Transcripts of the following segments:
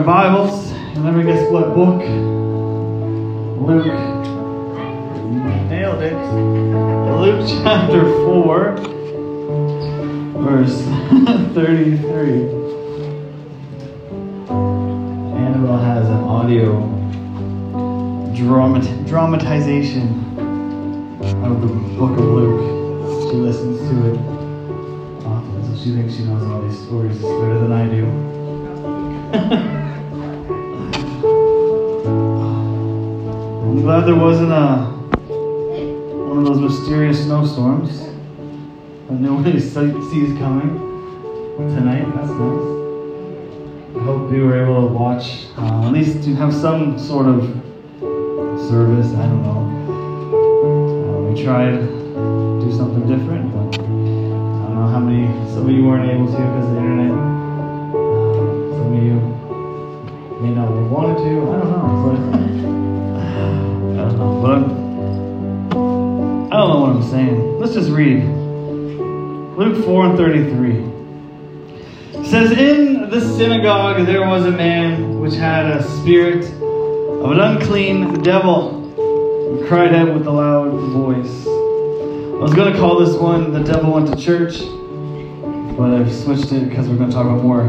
our Bibles, and let me guess what book? Luke. Nailed it. Luke chapter 4, verse 33. Annabelle has an audio dramat- dramatization of the book of Luke. She listens to it often, so she thinks she knows all these stories better than I do. Glad there wasn't a one of those mysterious snowstorms that nobody sees coming tonight. That's nice. I hope you were able to watch, uh, at least to have some sort of service. I don't know. Uh, we tried to do something different, but I don't know how many. Some of you weren't able to because of the internet. Uh, some of you may not have wanted to. I don't know, but But I'm, I don't know what I'm saying. Let's just read Luke four and thirty three. It says, In the synagogue there was a man which had a spirit of an unclean devil, and cried out with a loud voice. I was going to call this one The Devil Went to Church, but I've switched it because we're going to talk about more.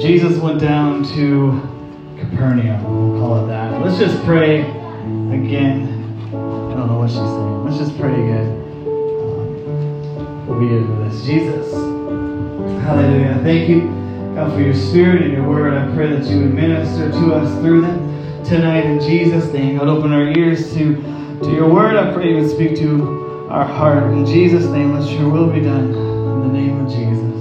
Jesus went down to Capernaum. We'll call it that. Let's just pray again. I don't know what she's saying. Let's just pray again. Um, we'll with this. Jesus. Hallelujah. Thank you, God, for your spirit and your word. I pray that you would minister to us through them tonight in Jesus' name. God, open our ears to, to your word. I pray you would speak to our heart. In Jesus' name, let your will be done. In the name of Jesus.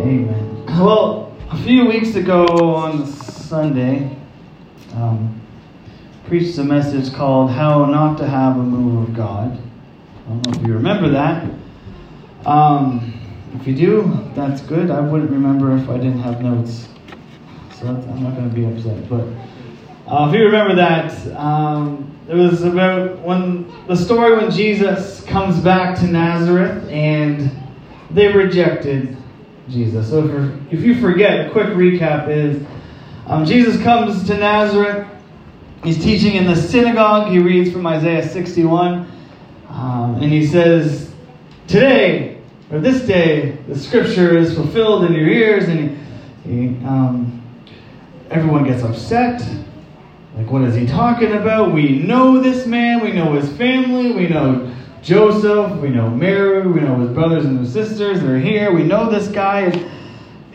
Amen. Well, a few weeks ago on Sunday, um, preached a message called How Not to Have a Move of God. I don't know if you remember that. Um, if you do, that's good. I wouldn't remember if I didn't have notes. So I'm not going to be upset. But uh, if you remember that, um, it was about when the story when Jesus comes back to Nazareth and they rejected Jesus. So if, if you forget, a quick recap is um, Jesus comes to Nazareth. He's teaching in the synagogue. He reads from Isaiah 61. Um, and he says, Today, or this day, the scripture is fulfilled in your ears. And he, he, um, everyone gets upset. Like, what is he talking about? We know this man. We know his family. We know Joseph. We know Mary. We know his brothers and his sisters. They're here. We know this guy.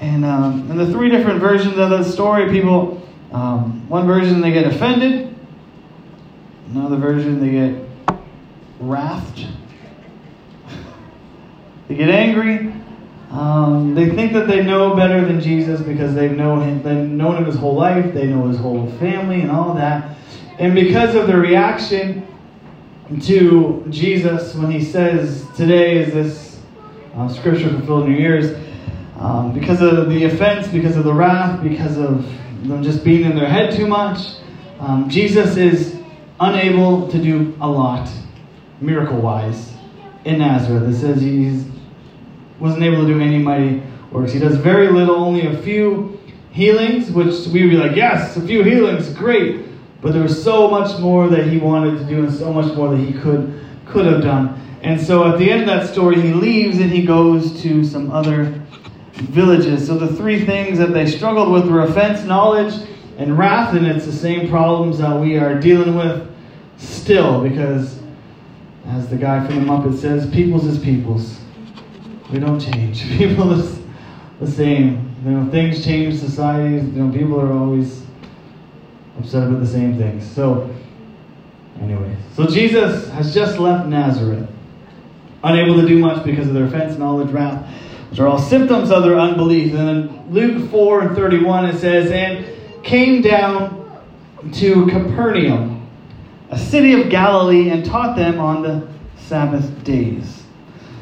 And, um, and the three different versions of the story, people, um, one version they get offended, another version they get wrathed, they get angry. Um, they think that they know better than Jesus because they've known him, they've known him his whole life. They know his whole family and all that. And because of the reaction to Jesus when he says, "Today is this uh, scripture fulfilled in your ears," um, because of the offense, because of the wrath, because of them just being in their head too much, um, Jesus is unable to do a lot, miracle-wise, in Nazareth. It says he's wasn't able to do any mighty works. He does very little, only a few healings, which we would be like, yes, a few healings, great. But there was so much more that he wanted to do and so much more that he could could have done. And so at the end of that story, he leaves and he goes to some other villages. So the three things that they struggled with were offense, knowledge, and wrath, and it's the same problems that we are dealing with still, because as the guy from the Muppet says, people's is people's. We don't change. People is the same. You know, things change, societies, you know, people are always upset about the same things. So, anyway, so Jesus has just left Nazareth, unable to do much because of their offense, knowledge, wrath, which are all symptoms of their unbelief. And then Luke 4 and 31, it says, And came down to Capernaum, a city of Galilee, and taught them on the Sabbath days.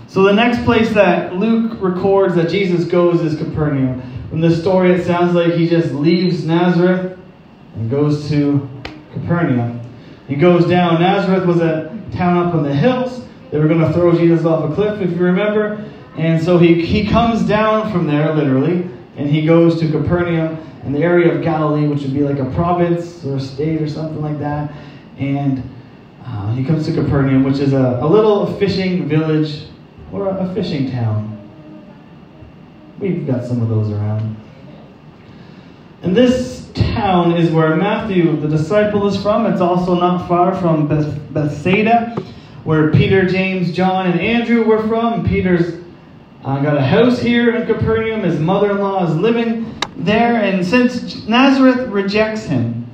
So the next place that Luke records that Jesus goes is Capernaum. From this story, it sounds like he just leaves Nazareth and goes to Capernaum. He goes down. Nazareth was a town up on the hills. They were going to throw Jesus off a cliff, if you remember. And so he, he comes down from there, literally, and he goes to Capernaum in the area of Galilee, which would be like a province or a state or something like that. And uh, he comes to Capernaum, which is a, a little fishing village or a, fishing town. We've got some of those around. And this town is where Matthew, the disciple, is from. It's also not far from Beth- Bethsaida, where Peter, James, John, and Andrew were from. Peter's uh, got a house here in Capernaum. His mother in law is living there. And since Nazareth rejects him,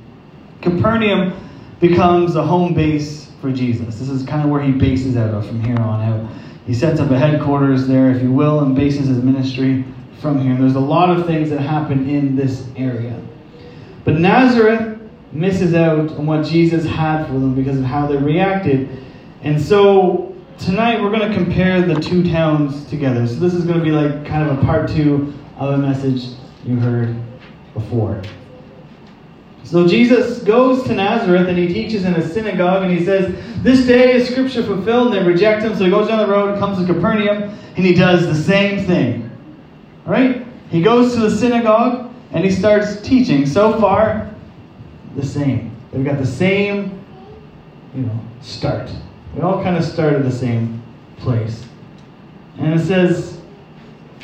Capernaum becomes a home base for Jesus. This is kind of where he bases out of from here on out. He sets up a headquarters there, if you will, and bases his ministry from here. There's a lot of things that happen in this area. But Nazareth misses out on what Jesus had for them because of how they reacted. And so tonight we're going to compare the two towns together. So this is going to be like kind of a part two of a message you heard before. So Jesus goes to Nazareth and he teaches in a synagogue and he says, This day is scripture fulfilled, and they reject him. So he goes down the road and comes to Capernaum and he does the same thing. All right? He goes to the synagogue and he starts teaching. So far, the same. They've got the same, you know, start. We all kind of start at the same place. And it says,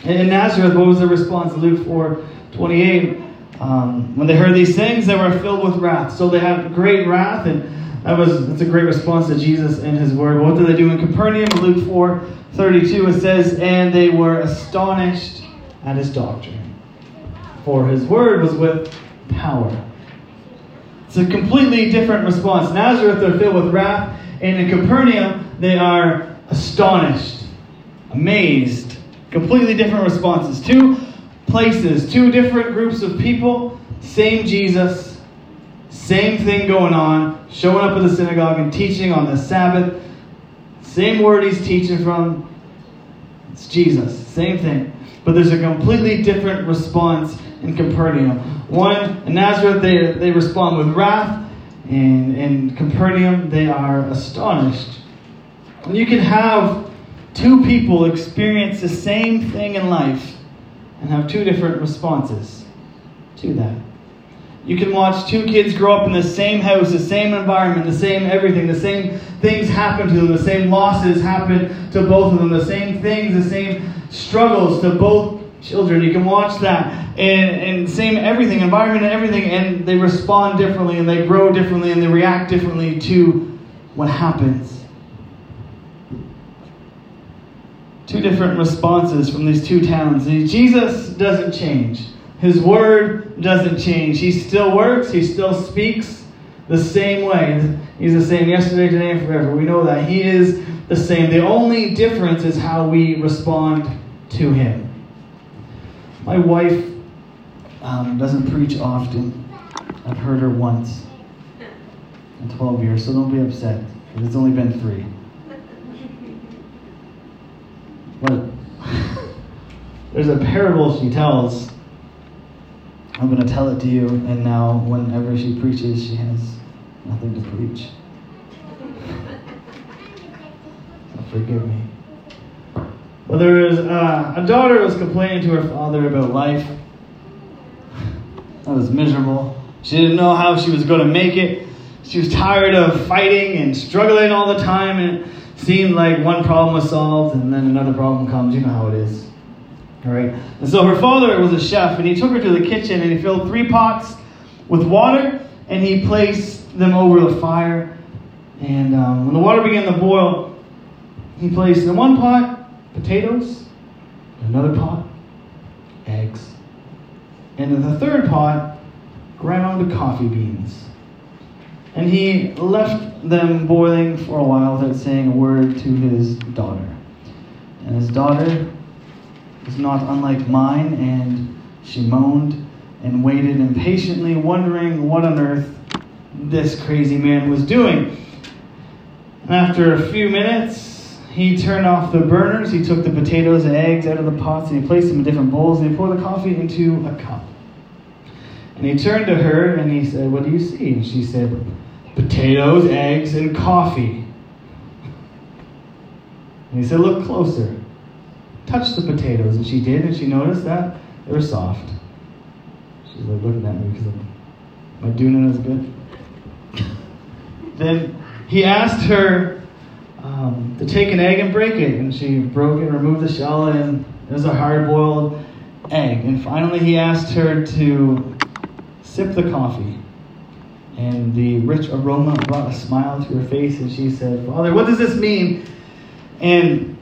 in Nazareth, what was the response? Luke 4 28. Um, when they heard these things, they were filled with wrath. So they had great wrath, and that was that's a great response to Jesus and his word. What did they do in Capernaum? Luke 4 32, it says, And they were astonished at his doctrine, for his word was with power. It's a completely different response. Nazareth, they're filled with wrath, and in Capernaum, they are astonished, amazed. Completely different responses. Two places, two different groups of people, same Jesus, same thing going on, showing up at the synagogue and teaching on the Sabbath. Same word he's teaching from. It's Jesus, same thing. But there's a completely different response in Capernaum. One, in Nazareth, they, they respond with wrath. And in Capernaum, they are astonished. And you can have two people experience the same thing in life and have two different responses to that. You can watch two kids grow up in the same house, the same environment, the same everything, the same things happen to them, the same losses happen to both of them, the same things, the same struggles to both children. You can watch that and, and same everything, environment and everything, and they respond differently and they grow differently and they react differently to what happens. Two different responses from these two towns. Jesus doesn't change. His word doesn't change. He still works, he still speaks the same way. He's the same yesterday, today, and forever. We know that. He is the same. The only difference is how we respond to him. My wife um, doesn't preach often. I've heard her once in 12 years, so don't be upset. It's only been three. But there's a parable she tells. I'm going to tell it to you, and now whenever she preaches, she has nothing to preach. So forgive me. Well, there was uh, a daughter was complaining to her father about life. That was miserable. She didn't know how she was going to make it. She was tired of fighting and struggling all the time, and it seemed like one problem was solved, and then another problem comes. You know how it is. All right. And so her father was a chef, and he took her to the kitchen, and he filled three pots with water, and he placed them over the fire. And um, when the water began to boil, he placed in one pot potatoes, in another pot, eggs, and in the third pot, ground coffee beans. And he left them boiling for a while without saying a word to his daughter. And his daughter was not unlike mine, and she moaned and waited impatiently, wondering what on earth this crazy man was doing. And after a few minutes, he turned off the burners, he took the potatoes and eggs out of the pots, and he placed them in different bowls, and he poured the coffee into a cup. And he turned to her and he said, What do you see? And she said, Potatoes, eggs, and coffee. And he said, Look closer. Touch the potatoes. And she did, and she noticed that they were soft. She's like looking at me because I'm, am doing it as good? then he asked her um, to take an egg and break it, and she broke it, removed the shell, and it was a hard-boiled egg. And finally, he asked her to sip the coffee. And the rich aroma brought a smile to her face, and she said, Father, what does this mean? And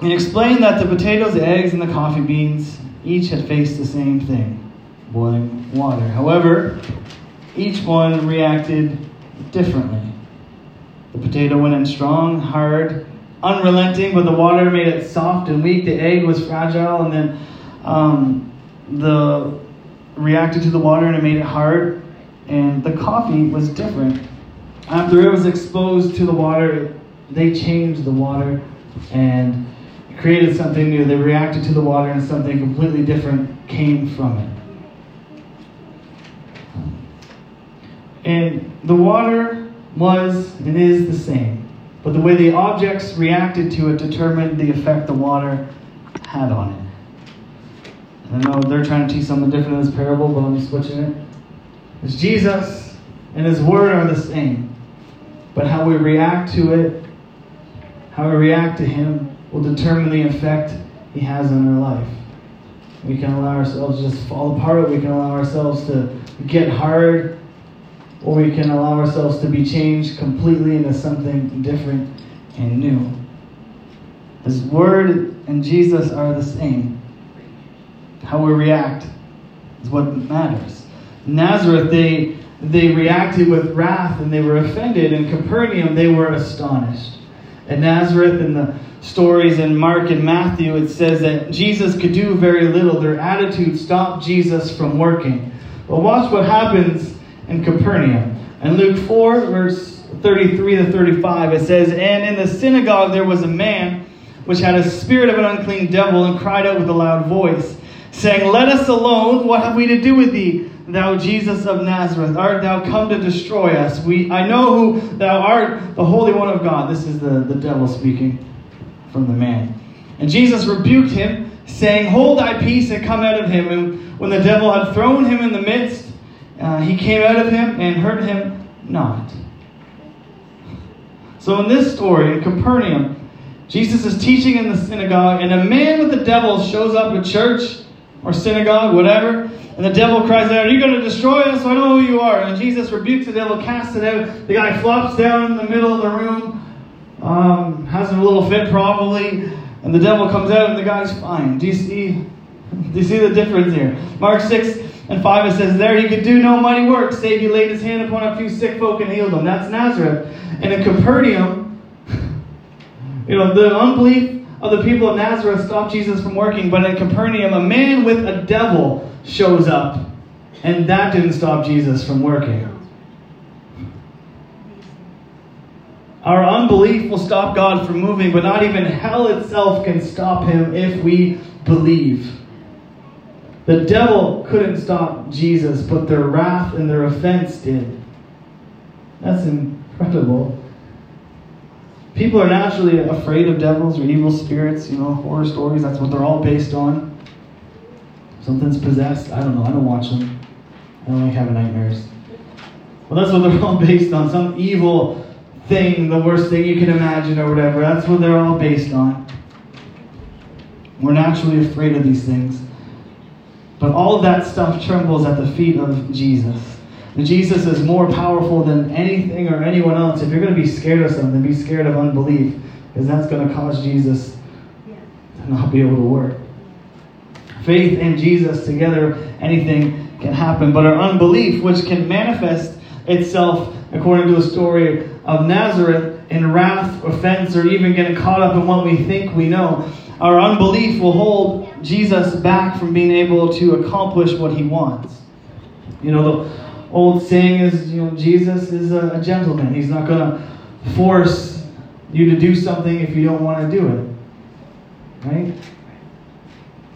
he explained that the potatoes, the eggs, and the coffee beans each had faced the same thing boiling water. However, each one reacted differently. The potato went in strong, hard, unrelenting, but the water made it soft and weak. The egg was fragile, and then um, the reacted to the water and it made it hard. And the coffee was different. After it was exposed to the water, they changed the water and created something new. They reacted to the water and something completely different came from it. And the water was and is the same, but the way the objects reacted to it determined the effect the water had on it. I know they're trying to teach something different in this parable, but I'm switching it. It's Jesus and His Word are the same, but how we react to it, how we react to Him, will determine the effect He has on our life. We can allow ourselves to just fall apart. We can allow ourselves to get hard or we can allow ourselves to be changed completely into something different and new. His Word and Jesus are the same. How we react is what matters. In Nazareth, they, they reacted with wrath and they were offended. In Capernaum, they were astonished. At Nazareth, in the stories in Mark and Matthew, it says that Jesus could do very little. Their attitude stopped Jesus from working. But watch what happens in Capernaum. In Luke 4, verse 33 to 35, it says, And in the synagogue there was a man which had a spirit of an unclean devil, and cried out with a loud voice, saying, Let us alone, what have we to do with thee? Thou Jesus of Nazareth, art thou come to destroy us? We, I know who thou art, the Holy One of God. This is the, the devil speaking from the man. And Jesus rebuked him, saying, Hold thy peace and come out of him. And when the devil had thrown him in the midst, uh, he came out of him and hurt him not. So in this story, in Capernaum, Jesus is teaching in the synagogue, and a man with the devil shows up at church or synagogue, whatever, and the devil cries out, Are you going to destroy us? I know who you are. And Jesus rebukes the devil, casts it out. The guy flops down in the middle of the room, um, has a little fit probably, and the devil comes out, and the guy's fine. Do you see? Do you see the difference here? Mark 6 and 5 it says, There he could do no mighty work, save he laid his hand upon a few sick folk and healed them. That's Nazareth. And in Capernaum, you know, the unbelief of the people of Nazareth stopped Jesus from working, but in Capernaum, a man with a devil shows up, and that didn't stop Jesus from working. Our unbelief will stop God from moving, but not even hell itself can stop him if we believe. The devil couldn't stop Jesus, but their wrath and their offense did. That's incredible. People are naturally afraid of devils or evil spirits, you know, horror stories, that's what they're all based on. Something's possessed. I don't know. I don't watch them. I don't like having nightmares. Well, that's what they're all based on. Some evil thing, the worst thing you can imagine or whatever. That's what they're all based on. We're naturally afraid of these things. But all that stuff trembles at the feet of Jesus. Jesus is more powerful than anything or anyone else. If you're going to be scared of something, then be scared of unbelief, because that's going to cause Jesus to not be able to work. Faith and Jesus together, anything can happen. But our unbelief, which can manifest itself, according to the story of Nazareth, in wrath, offense, or even getting caught up in what we think we know, our unbelief will hold Jesus back from being able to accomplish what he wants. You know, the old saying is, you know, Jesus is a, a gentleman. He's not going to force you to do something if you don't want to do it. Right?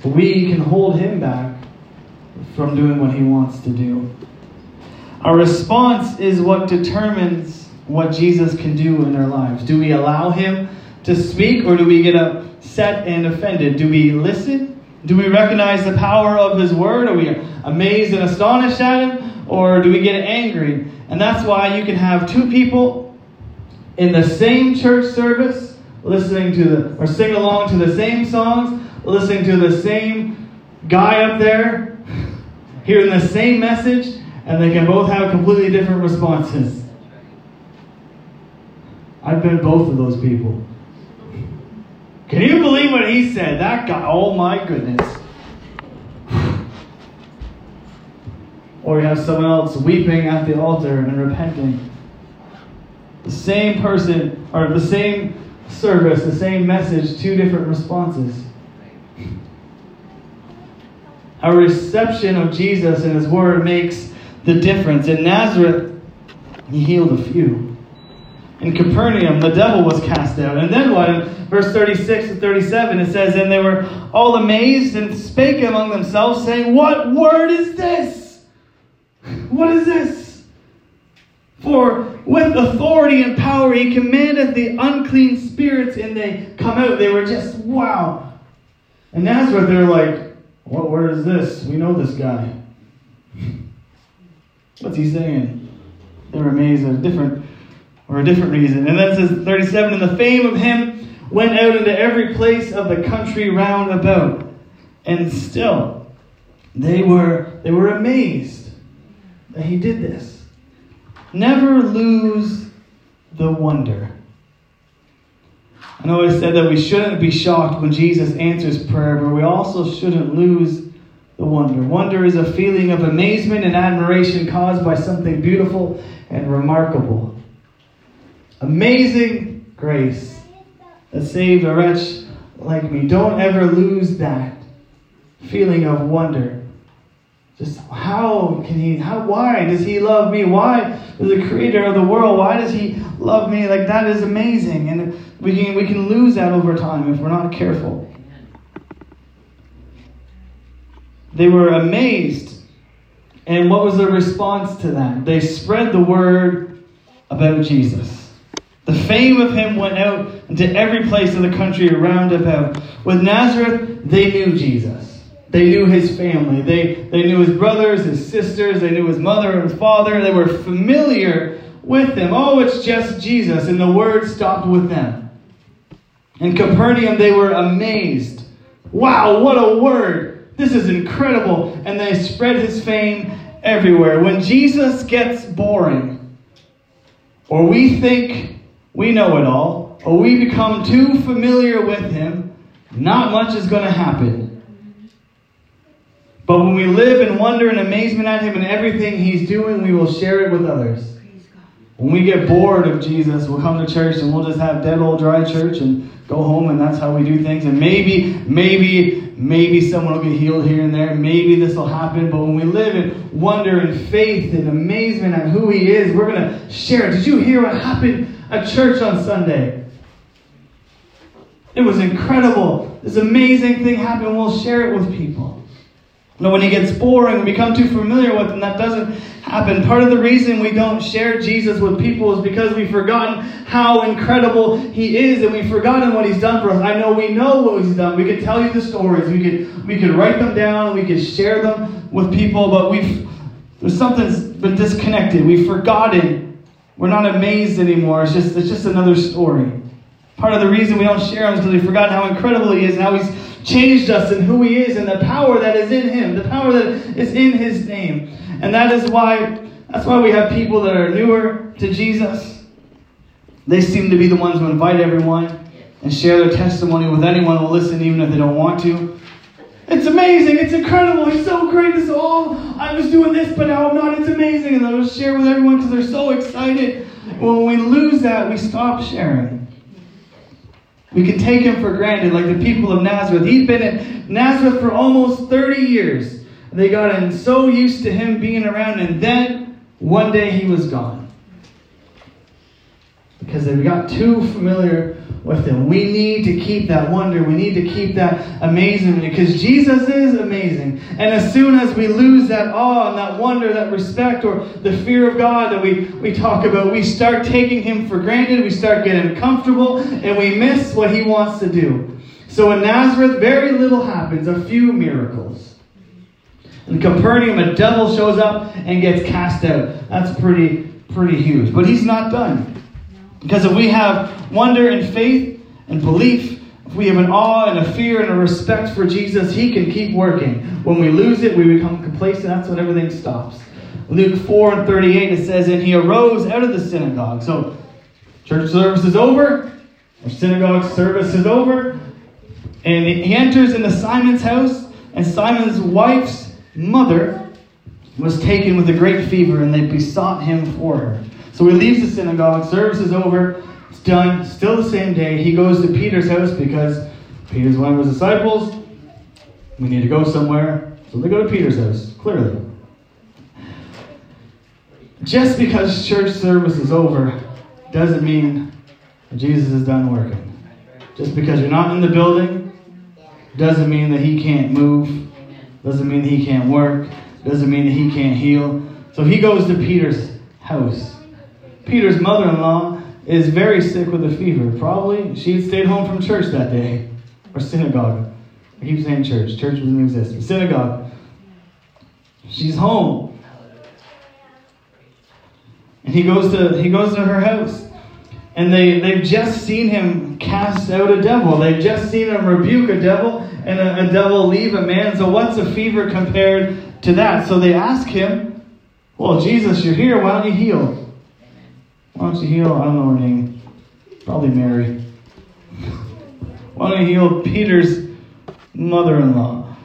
But we can hold him back from doing what he wants to do. Our response is what determines what Jesus can do in our lives. Do we allow him to speak or do we get upset and offended? Do we listen Do we recognize the power of His Word? Are we amazed and astonished at Him? Or do we get angry? And that's why you can have two people in the same church service listening to the, or sing along to the same songs, listening to the same guy up there, hearing the same message, and they can both have completely different responses. I've been both of those people. Can you believe what he said? That guy, oh my goodness. Or you have someone else weeping at the altar and repenting. The same person, or the same service, the same message, two different responses. Our reception of Jesus and His Word makes the difference. In Nazareth, He healed a few. In Capernaum, the devil was cast out. And then what? In verse 36 and 37, it says, And they were all amazed and spake among themselves, saying, What word is this? What is this? For with authority and power he commandeth the unclean spirits, and they come out. They were just, wow. In Nazareth, they're like, What word is this? We know this guy. What's he saying? They were amazed a different or a different reason. And then it says 37, and the fame of him went out into every place of the country round about. And still, they were, they were amazed that he did this. Never lose the wonder. I know I said that we shouldn't be shocked when Jesus answers prayer, but we also shouldn't lose the wonder. Wonder is a feeling of amazement and admiration caused by something beautiful and remarkable. Amazing grace that saved a wretch like me. Don't ever lose that feeling of wonder. Just how can he, how, why does he love me? Why is the creator of the world, why does he love me? Like that is amazing. And we can, we can lose that over time if we're not careful. They were amazed. And what was their response to that? They spread the word about Jesus. The fame of him went out into every place of the country around about. With Nazareth, they knew Jesus. They knew his family. They, they knew his brothers, his sisters. They knew his mother and father. They were familiar with him. Oh, it's just Jesus. And the word stopped with them. In Capernaum, they were amazed. Wow, what a word! This is incredible. And they spread his fame everywhere. When Jesus gets boring, or we think we know it all, or we become too familiar with Him, not much is going to happen. But when we live in wonder and amazement at Him and everything He's doing, we will share it with others. When we get bored of Jesus, we'll come to church and we'll just have dead old dry church and go home, and that's how we do things. And maybe, maybe, maybe someone will get healed here and there. Maybe this will happen. But when we live in wonder and faith and amazement at who He is, we're going to share. It. Did you hear what happened at church on Sunday. It was incredible. This amazing thing happened. We'll share it with people. But when he gets boring, we become too familiar with him, that doesn't happen. Part of the reason we don't share Jesus with people is because we've forgotten how incredible he is and we've forgotten what he's done for us. I know we know what he's done. We could tell you the stories. We could we could write them down. We could share them with people, but we've there's something's been disconnected. We've forgotten we're not amazed anymore. It's just, it's just another story. Part of the reason we don't share him is because we've forgotten how incredible he is and how he's changed us and who he is and the power that is in him, the power that is in his name. And that is why that's why we have people that are newer to Jesus. They seem to be the ones who invite everyone and share their testimony with anyone who will listen even if they don't want to. It's amazing. It's incredible. It's so great. It's all, I was doing this, but now I'm not. It's amazing. And I'll share with everyone because they're so excited. When we lose that, we stop sharing. We can take him for granted, like the people of Nazareth. He'd been in Nazareth for almost 30 years. They got in so used to him being around, and then one day he was gone. Because they got too familiar with him. We need to keep that wonder. We need to keep that amazement because Jesus is amazing. And as soon as we lose that awe and that wonder, that respect, or the fear of God that we, we talk about, we start taking him for granted. We start getting comfortable and we miss what he wants to do. So in Nazareth, very little happens, a few miracles. In Capernaum, a devil shows up and gets cast out. That's pretty, pretty huge. But he's not done. Because if we have wonder and faith and belief, if we have an awe and a fear and a respect for Jesus, he can keep working. When we lose it, we become complacent. That's when everything stops. Luke 4 and 38, it says, And he arose out of the synagogue. So, church service is over, or synagogue service is over, and he enters into Simon's house, and Simon's wife's mother was taken with a great fever, and they besought him for her. So he leaves the synagogue, service is over, it's done, still the same day. He goes to Peter's house because Peter's one of his disciples. We need to go somewhere. So they go to Peter's house, clearly. Just because church service is over doesn't mean Jesus is done working. Just because you're not in the building doesn't mean that he can't move, doesn't mean that he can't work, doesn't mean that he can't heal. So he goes to Peter's house. Peter's mother in law is very sick with a fever. Probably she stayed home from church that day, or synagogue. I keep saying church. Church doesn't exist. Synagogue. She's home. And he goes to he goes to her house. And they, they've just seen him cast out a devil. They've just seen him rebuke a devil and a, a devil leave a man. So what's a fever compared to that? So they ask him, Well, Jesus, you're here, why don't you heal? Why don't you heal? I don't know her name. Probably Mary. Why don't you heal Peter's mother in law?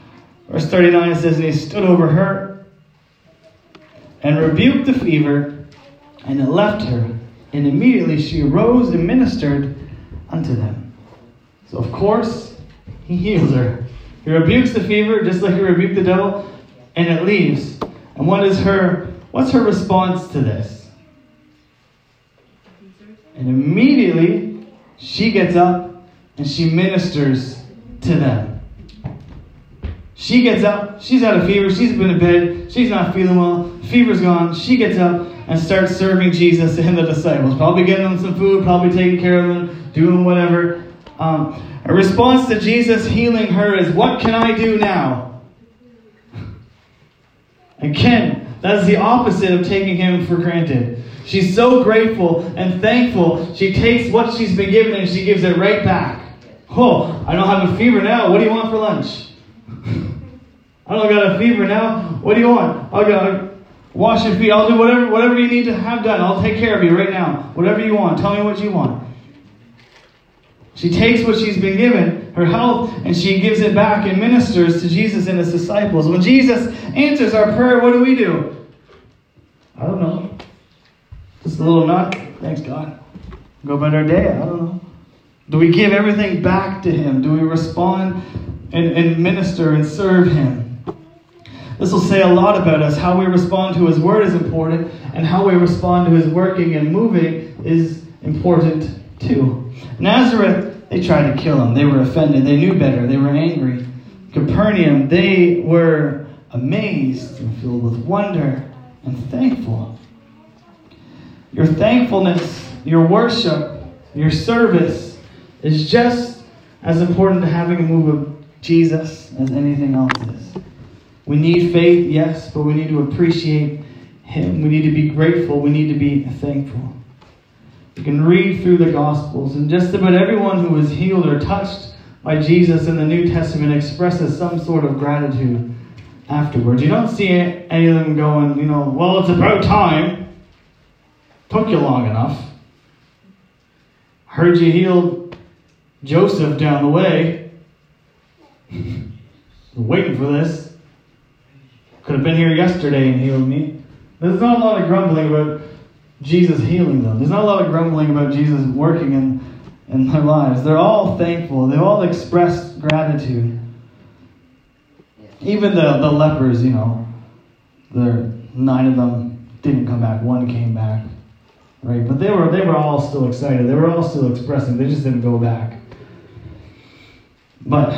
Verse 39 it says, And he stood over her and rebuked the fever and it left her. And immediately she arose and ministered unto them. So, of course, he heals her. He rebukes the fever just like he rebuked the devil, and it leaves. And what is her what's her response to this? And immediately she gets up and she ministers to them. She gets up, she's had a fever, she's been in bed, she's not feeling well, fever's gone, she gets up, and start serving Jesus and the disciples. Probably getting them some food, probably taking care of them, doing whatever. Um, a response to Jesus healing her is, What can I do now? Again, that's the opposite of taking him for granted. She's so grateful and thankful. She takes what she's been given and she gives it right back. Oh, I don't have a fever now. What do you want for lunch? I don't got a fever now. What do you want? I got Wash your feet. I'll do whatever, whatever you need to have done. I'll take care of you right now. Whatever you want. Tell me what you want. She takes what she's been given, her health, and she gives it back and ministers to Jesus and his disciples. When Jesus answers our prayer, what do we do? I don't know. Just a little nod. Thanks, God. Go about our day. I don't know. Do we give everything back to him? Do we respond and, and minister and serve him? This will say a lot about us. How we respond to His Word is important, and how we respond to His working and moving is important too. Nazareth, they tried to kill him. They were offended. They knew better. They were angry. Capernaum, they were amazed and filled with wonder and thankful. Your thankfulness, your worship, your service is just as important to having a move of Jesus as anything else is. We need faith, yes, but we need to appreciate Him. We need to be grateful. We need to be thankful. You can read through the Gospels, and just about everyone who was healed or touched by Jesus in the New Testament expresses some sort of gratitude afterwards. You don't see any of them going, you know, well, it's about time. Took you long enough. Heard you healed Joseph down the way. Waiting for this. Could have been here yesterday and healed me. There's not a lot of grumbling about Jesus healing them. There's not a lot of grumbling about Jesus working in, in their lives. They're all thankful. They've all expressed gratitude. Even the, the lepers, you know, the nine of them didn't come back. One came back. Right? But they were they were all still excited. They were all still expressing. They just didn't go back. But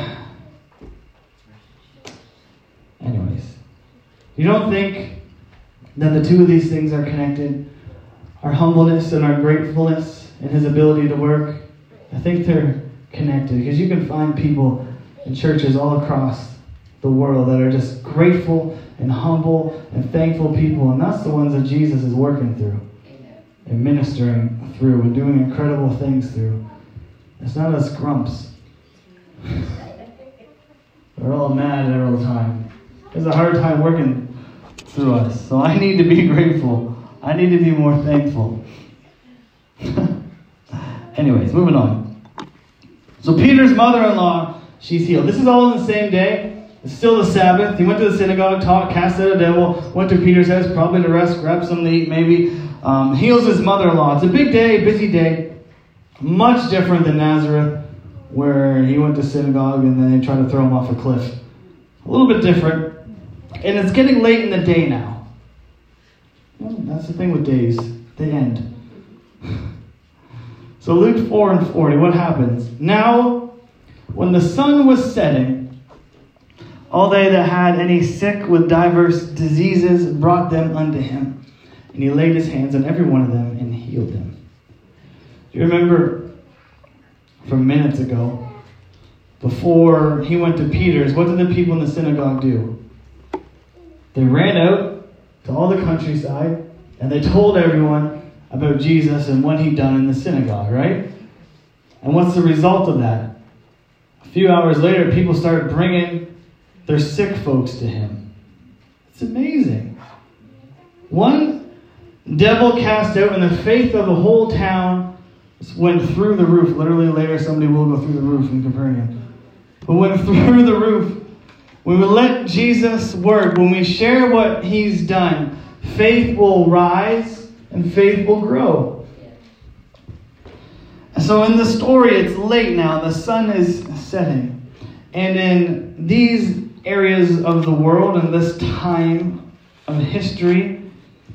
anyways, You don't think that the two of these things are connected? Our humbleness and our gratefulness and His ability to work? I think they're connected. Because you can find people in churches all across the world that are just grateful and humble and thankful people, and that's the ones that Jesus is working through and ministering through and doing incredible things through. It's not us grumps. We're all mad all the time. It's a hard time working through us. So I need to be grateful. I need to be more thankful. Anyways, moving on. So Peter's mother-in-law, she's healed. This is all in the same day. It's still the Sabbath. He went to the synagogue, taught, cast out a devil, went to Peter's house, probably to rest, grab something to eat, maybe. Um, heals his mother-in-law. It's a big day, busy day. Much different than Nazareth, where he went to synagogue and then they tried to throw him off a cliff. A little bit different. And it's getting late in the day now. Well, that's the thing with days. They end. So Luke 4 and 40, what happens? Now, when the sun was setting, all they that had any sick with divers diseases brought them unto him. And he laid his hands on every one of them and healed them. Do you remember from minutes ago, before he went to Peter's, what did the people in the synagogue do? They ran out to all the countryside and they told everyone about Jesus and what he'd done in the synagogue, right? And what's the result of that? A few hours later, people started bringing their sick folks to him. It's amazing. One devil cast out, and the faith of the whole town went through the roof. Literally, later, somebody will go through the roof in Capernaum. But went through the roof. When we let Jesus work, when we share what he's done, faith will rise and faith will grow. So in the story, it's late now, the sun is setting. And in these areas of the world in this time of history,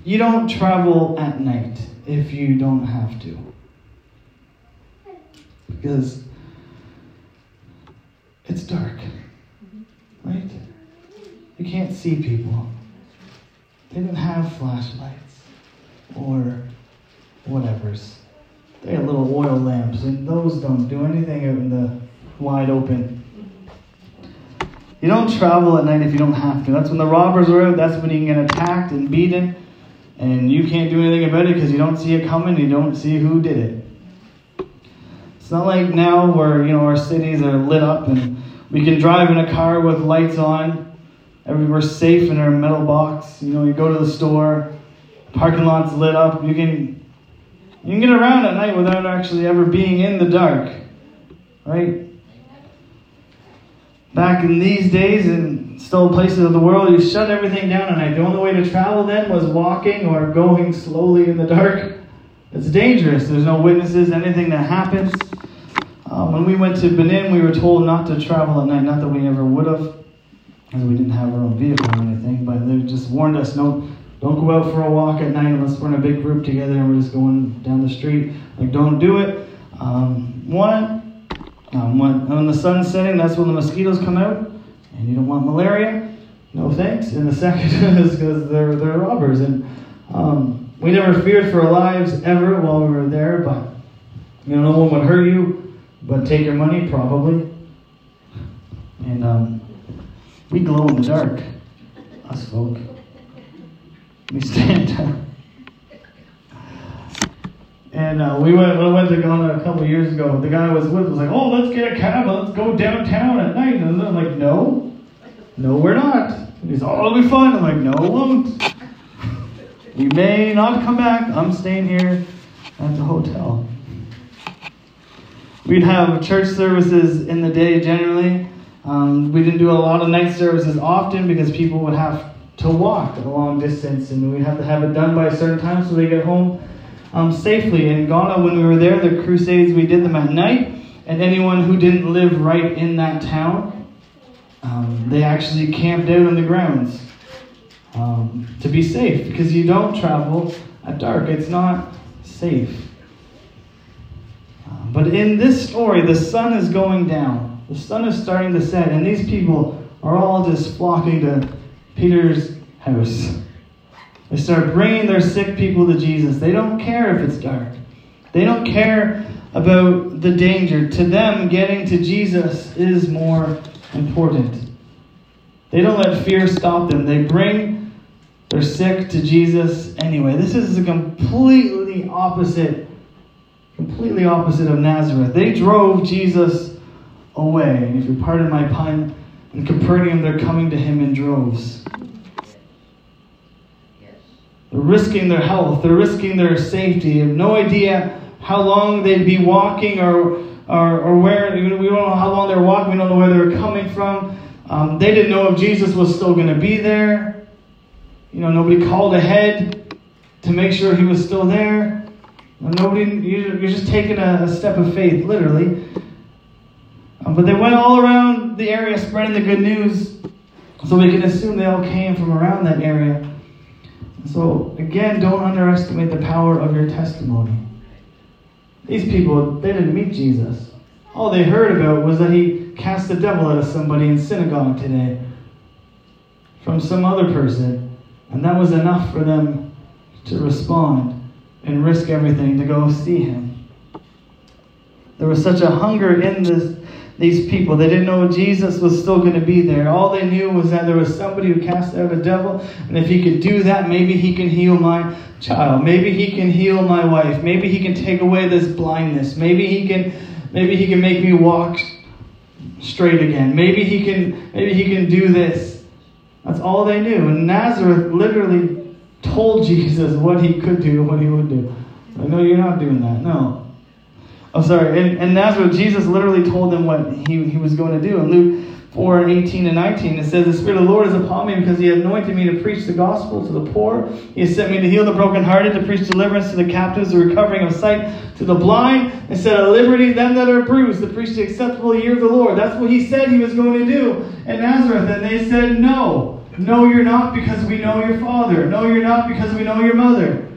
you don't travel at night if you don't have to. Because it's dark, right? You can't see people. They don't have flashlights or whatever's. They have little oil lamps, and those don't do anything in the wide open. You don't travel at night if you don't have to. That's when the robbers are out. That's when you can get attacked and beaten, and you can't do anything about it because you don't see it coming. You don't see who did it. It's not like now where you know our cities are lit up and we can drive in a car with lights on. We're safe in our metal box. You know, you go to the store, Parking lot's lit up. You can you can get around at night without actually ever being in the dark. Right? Back in these days in still places of the world, you shut everything down at night. The only way to travel then was walking or going slowly in the dark. It's dangerous. There's no witnesses, anything that happens. Um, when we went to Benin, we were told not to travel at night. Not that we ever would have, because we didn't have our own vehicle or anything, but they just warned us no, don't go out for a walk at night unless we're in a big group together and we're just going down the street. Like, don't do it. Um, one, um, when, when the sun's setting, that's when the mosquitoes come out, and you don't want malaria. No thanks. And the second is because they're, they're robbers. And um, we never feared for our lives ever while we were there, but you know, no one would hurt you, but take your money, probably. And um, we glow in the dark, us folk. We stand. And uh, we went, we went to Ghana a couple years ago. The guy I was with was like, "Oh, let's get a cab. Let's go downtown at night." And I'm like, "No, no, we're not." And he's, "Oh, it'll be fun." I'm like, "No, it won't. You may not come back. I'm staying here at the hotel." We'd have church services in the day generally. Um, we didn't do a lot of night services often because people would have to walk a long distance, and we'd have to have it done by a certain time so they get home um, safely. In Ghana, when we were there, the crusades, we did them at night, and anyone who didn't live right in that town, um, they actually camped out on the grounds um, to be safe because you don't travel at dark. It's not safe. Um, but in this story, the sun is going down. The sun is starting to set, and these people are all just flocking to Peter's house. They start bringing their sick people to Jesus. They don't care if it's dark. They don't care about the danger. To them, getting to Jesus is more important. They don't let fear stop them. They bring their sick to Jesus anyway. This is a completely opposite, completely opposite of Nazareth. They drove Jesus away. And if you pardon my pun, in Capernaum, they're coming to him in droves. They're risking their health. They're risking their safety. You have no idea how long they'd be walking or, or, or where. We don't know how long they're walking. We don't know where they're coming from. Um, they didn't know if Jesus was still going to be there. You know, nobody called ahead to make sure he was still there. Nobody, you're just taking a, a step of faith, literally. Um, but they went all around the area spreading the good news, so we can assume they all came from around that area. So, again, don't underestimate the power of your testimony. These people, they didn't meet Jesus. All they heard about was that he cast the devil out of somebody in synagogue today from some other person. And that was enough for them to respond and risk everything to go see him. There was such a hunger in this these people. They didn't know Jesus was still going to be there. All they knew was that there was somebody who cast out a devil, and if he could do that, maybe he can heal my child. Maybe he can heal my wife. Maybe he can take away this blindness. Maybe he can maybe he can make me walk straight again. Maybe he can maybe he can do this. That's all they knew. And Nazareth literally told Jesus what he could do, and what he would do. Like, no, you're not doing that. No. I'm oh, sorry. In, in Nazareth, Jesus literally told them what he, he was going to do. In Luke 4 and 18 and 19, it says, The Spirit of the Lord is upon me because he anointed me to preach the gospel to the poor. He has sent me to heal the brokenhearted, to preach deliverance to the captives, the recovering of sight to the blind, and set at liberty them that are bruised, to preach the acceptable year of the Lord. That's what he said he was going to do in Nazareth. And they said, No. No, you're not because we know your father. No, you're not because we know your mother.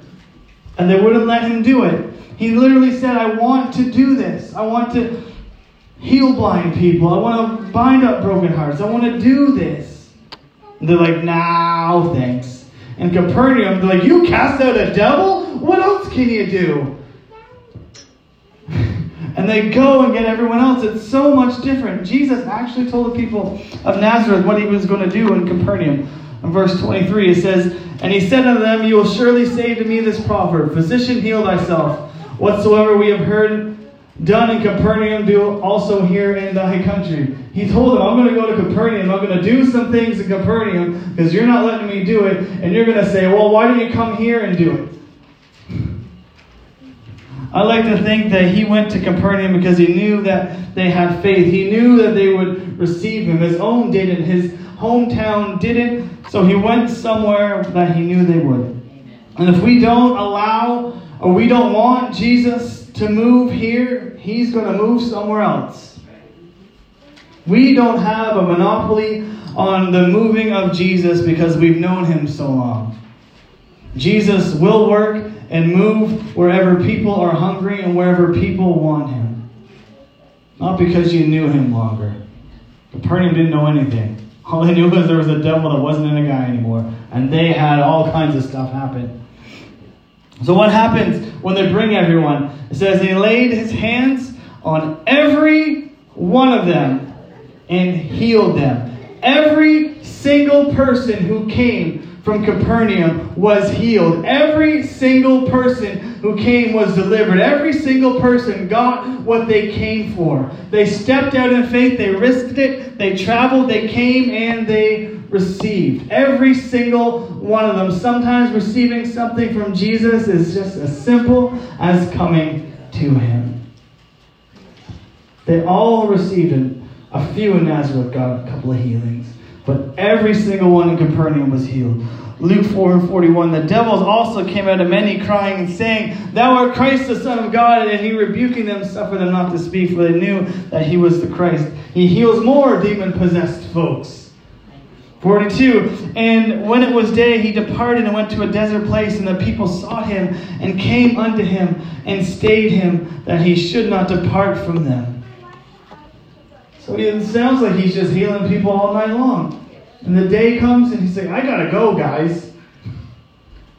And they wouldn't let him do it. He literally said, I want to do this. I want to heal blind people. I want to bind up broken hearts. I want to do this. And they're like, no, thanks. And Capernaum, they're like, you cast out a devil? What else can you do? and they go and get everyone else. It's so much different. Jesus actually told the people of Nazareth what he was going to do in Capernaum. In verse 23, it says, And he said unto them, You will surely say to me this proverb, Physician, heal thyself. Whatsoever we have heard done in Capernaum, do also here in thy country. He told them, I'm going to go to Capernaum. I'm going to do some things in Capernaum because you're not letting me do it. And you're going to say, well, why don't you come here and do it? I like to think that he went to Capernaum because he knew that they had faith. He knew that they would receive him. His own did, and His hometown didn't. So he went somewhere that he knew they would. And if we don't allow or we don't want Jesus to move here, he's going to move somewhere else. We don't have a monopoly on the moving of Jesus because we've known him so long. Jesus will work and move wherever people are hungry and wherever people want him. Not because you knew him longer. Capernaum didn't know anything. All they knew was there was a devil that wasn't in a guy anymore. And they had all kinds of stuff happen. So, what happens when they bring everyone? It says, He laid His hands on every one of them and healed them. Every single person who came from Capernaum was healed. Every single person who came was delivered. Every single person got what they came for. They stepped out in faith, they risked it, they traveled, they came, and they received. Every single one of them. Sometimes receiving something from Jesus is just as simple as coming to Him. They all received it. A few in Nazareth got a couple of healings, but every single one in Capernaum was healed. Luke 4 and 41, the devils also came out of many, crying and saying, Thou art Christ, the Son of God. And he rebuking them, suffered them not to speak, for they knew that he was the Christ. He heals more demon possessed folks. 42. And when it was day, he departed and went to a desert place, and the people sought him and came unto him and stayed him that he should not depart from them. So it sounds like he's just healing people all night long. And the day comes and he's like, I gotta go, guys.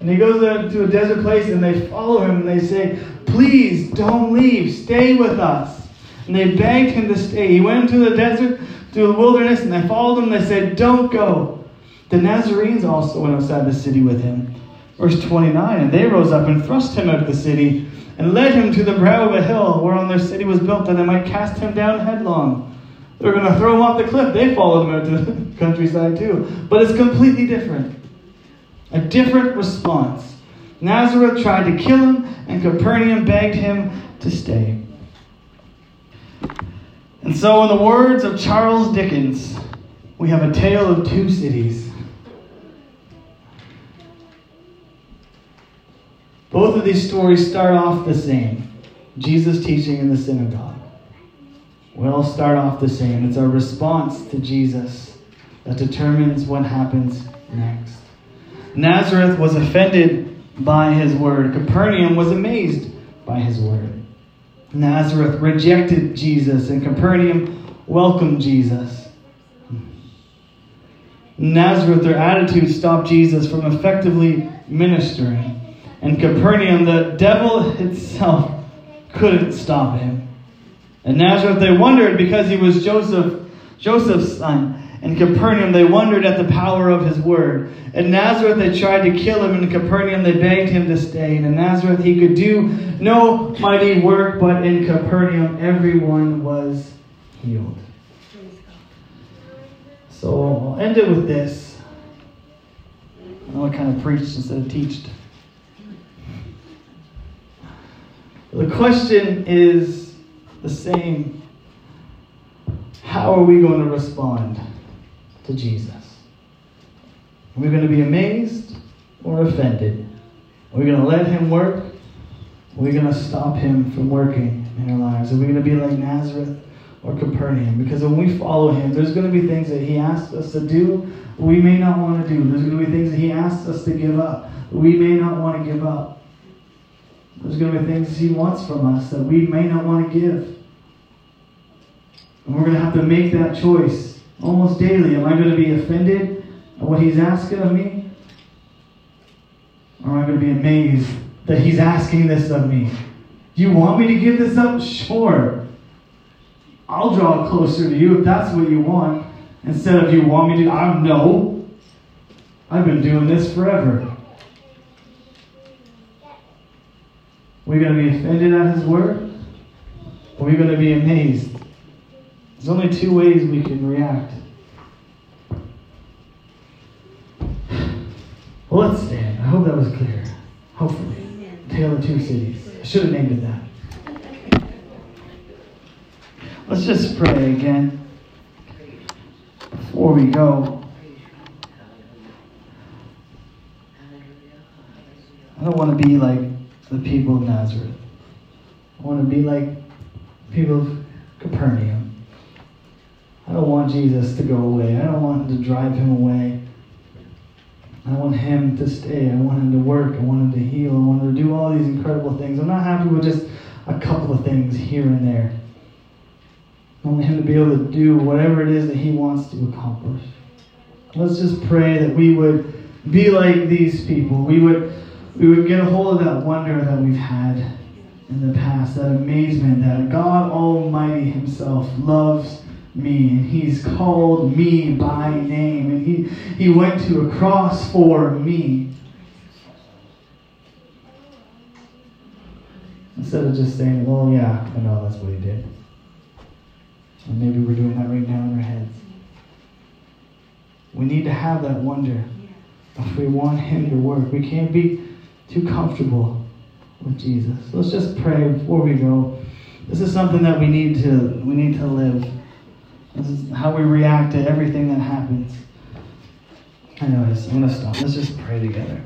And he goes to a desert place and they follow him and they say, Please don't leave. Stay with us. And they begged him to stay. He went into the desert, to the wilderness, and they followed him. They said, Don't go. The Nazarenes also went outside the city with him. Verse 29 And they rose up and thrust him out of the city and led him to the brow of a hill whereon their city was built, that they might cast him down headlong. They were going to throw him off the cliff. They followed him out to the countryside too. But it's completely different. A different response. Nazareth tried to kill him, and Capernaum begged him to stay. And so, in the words of Charles Dickens, we have a tale of two cities. Both of these stories start off the same Jesus teaching in the synagogue. We all start off the same. It's our response to Jesus that determines what happens next. Nazareth was offended by his word, Capernaum was amazed by his word. Nazareth rejected Jesus, and Capernaum welcomed Jesus. Nazareth, their attitude stopped Jesus from effectively ministering. And Capernaum, the devil itself couldn't stop him. In Nazareth, they wondered because he was Joseph, Joseph's son. In Capernaum, they wondered at the power of his word. In Nazareth, they tried to kill him. In Capernaum, they begged him to stay. And in Nazareth, he could do no mighty work, but in Capernaum, everyone was healed. So I'll end it with this. I know I kind of preached instead of teached. The question is the same. How are we going to respond? to Jesus? Are we going to be amazed or offended? Are we going to let him work? Are we going to stop him from working in our lives? Are we going to be like Nazareth or Capernaum? Because when we follow him, there's going to be things that he asks us to do we may not want to do. There's going to be things that he asks us to give up we may not want to give up. There's going to be things he wants from us that we may not want to give. And we're going to have to make that choice almost daily. Am I going to be offended at what he's asking of me? Or am I going to be amazed that he's asking this of me? Do you want me to give this up? Sure. I'll draw closer to you if that's what you want. Instead of you want me to, I know. I've been doing this forever. Are we going to be offended at his word? Or are we going to be amazed there's only two ways we can react. Well, let's stand. I hope that was clear. Hopefully. Tale of Two Cities. I should have named it that. Let's just pray again before we go. I don't want to be like the people of Nazareth. I want to be like people of Capernaum. I don't want Jesus to go away. I don't want to drive him away. I want him to stay. I want him to work. I want him to heal. I want him to do all these incredible things. I'm not happy with just a couple of things here and there. I want him to be able to do whatever it is that he wants to accomplish. Let's just pray that we would be like these people. We would, we would get a hold of that wonder that we've had in the past, that amazement that God Almighty Himself loves me and he's called me by name and he, he went to a cross for me. Instead of just saying well yeah i know that's what he did. And maybe we're doing that right now in our heads. We need to have that wonder. If we want him to work we can't be too comfortable with jesus. Let's just pray before we go. This is something that we need to we need to live this is how we react to everything that happens. Anyways, I'm going to stop. Let's just pray together.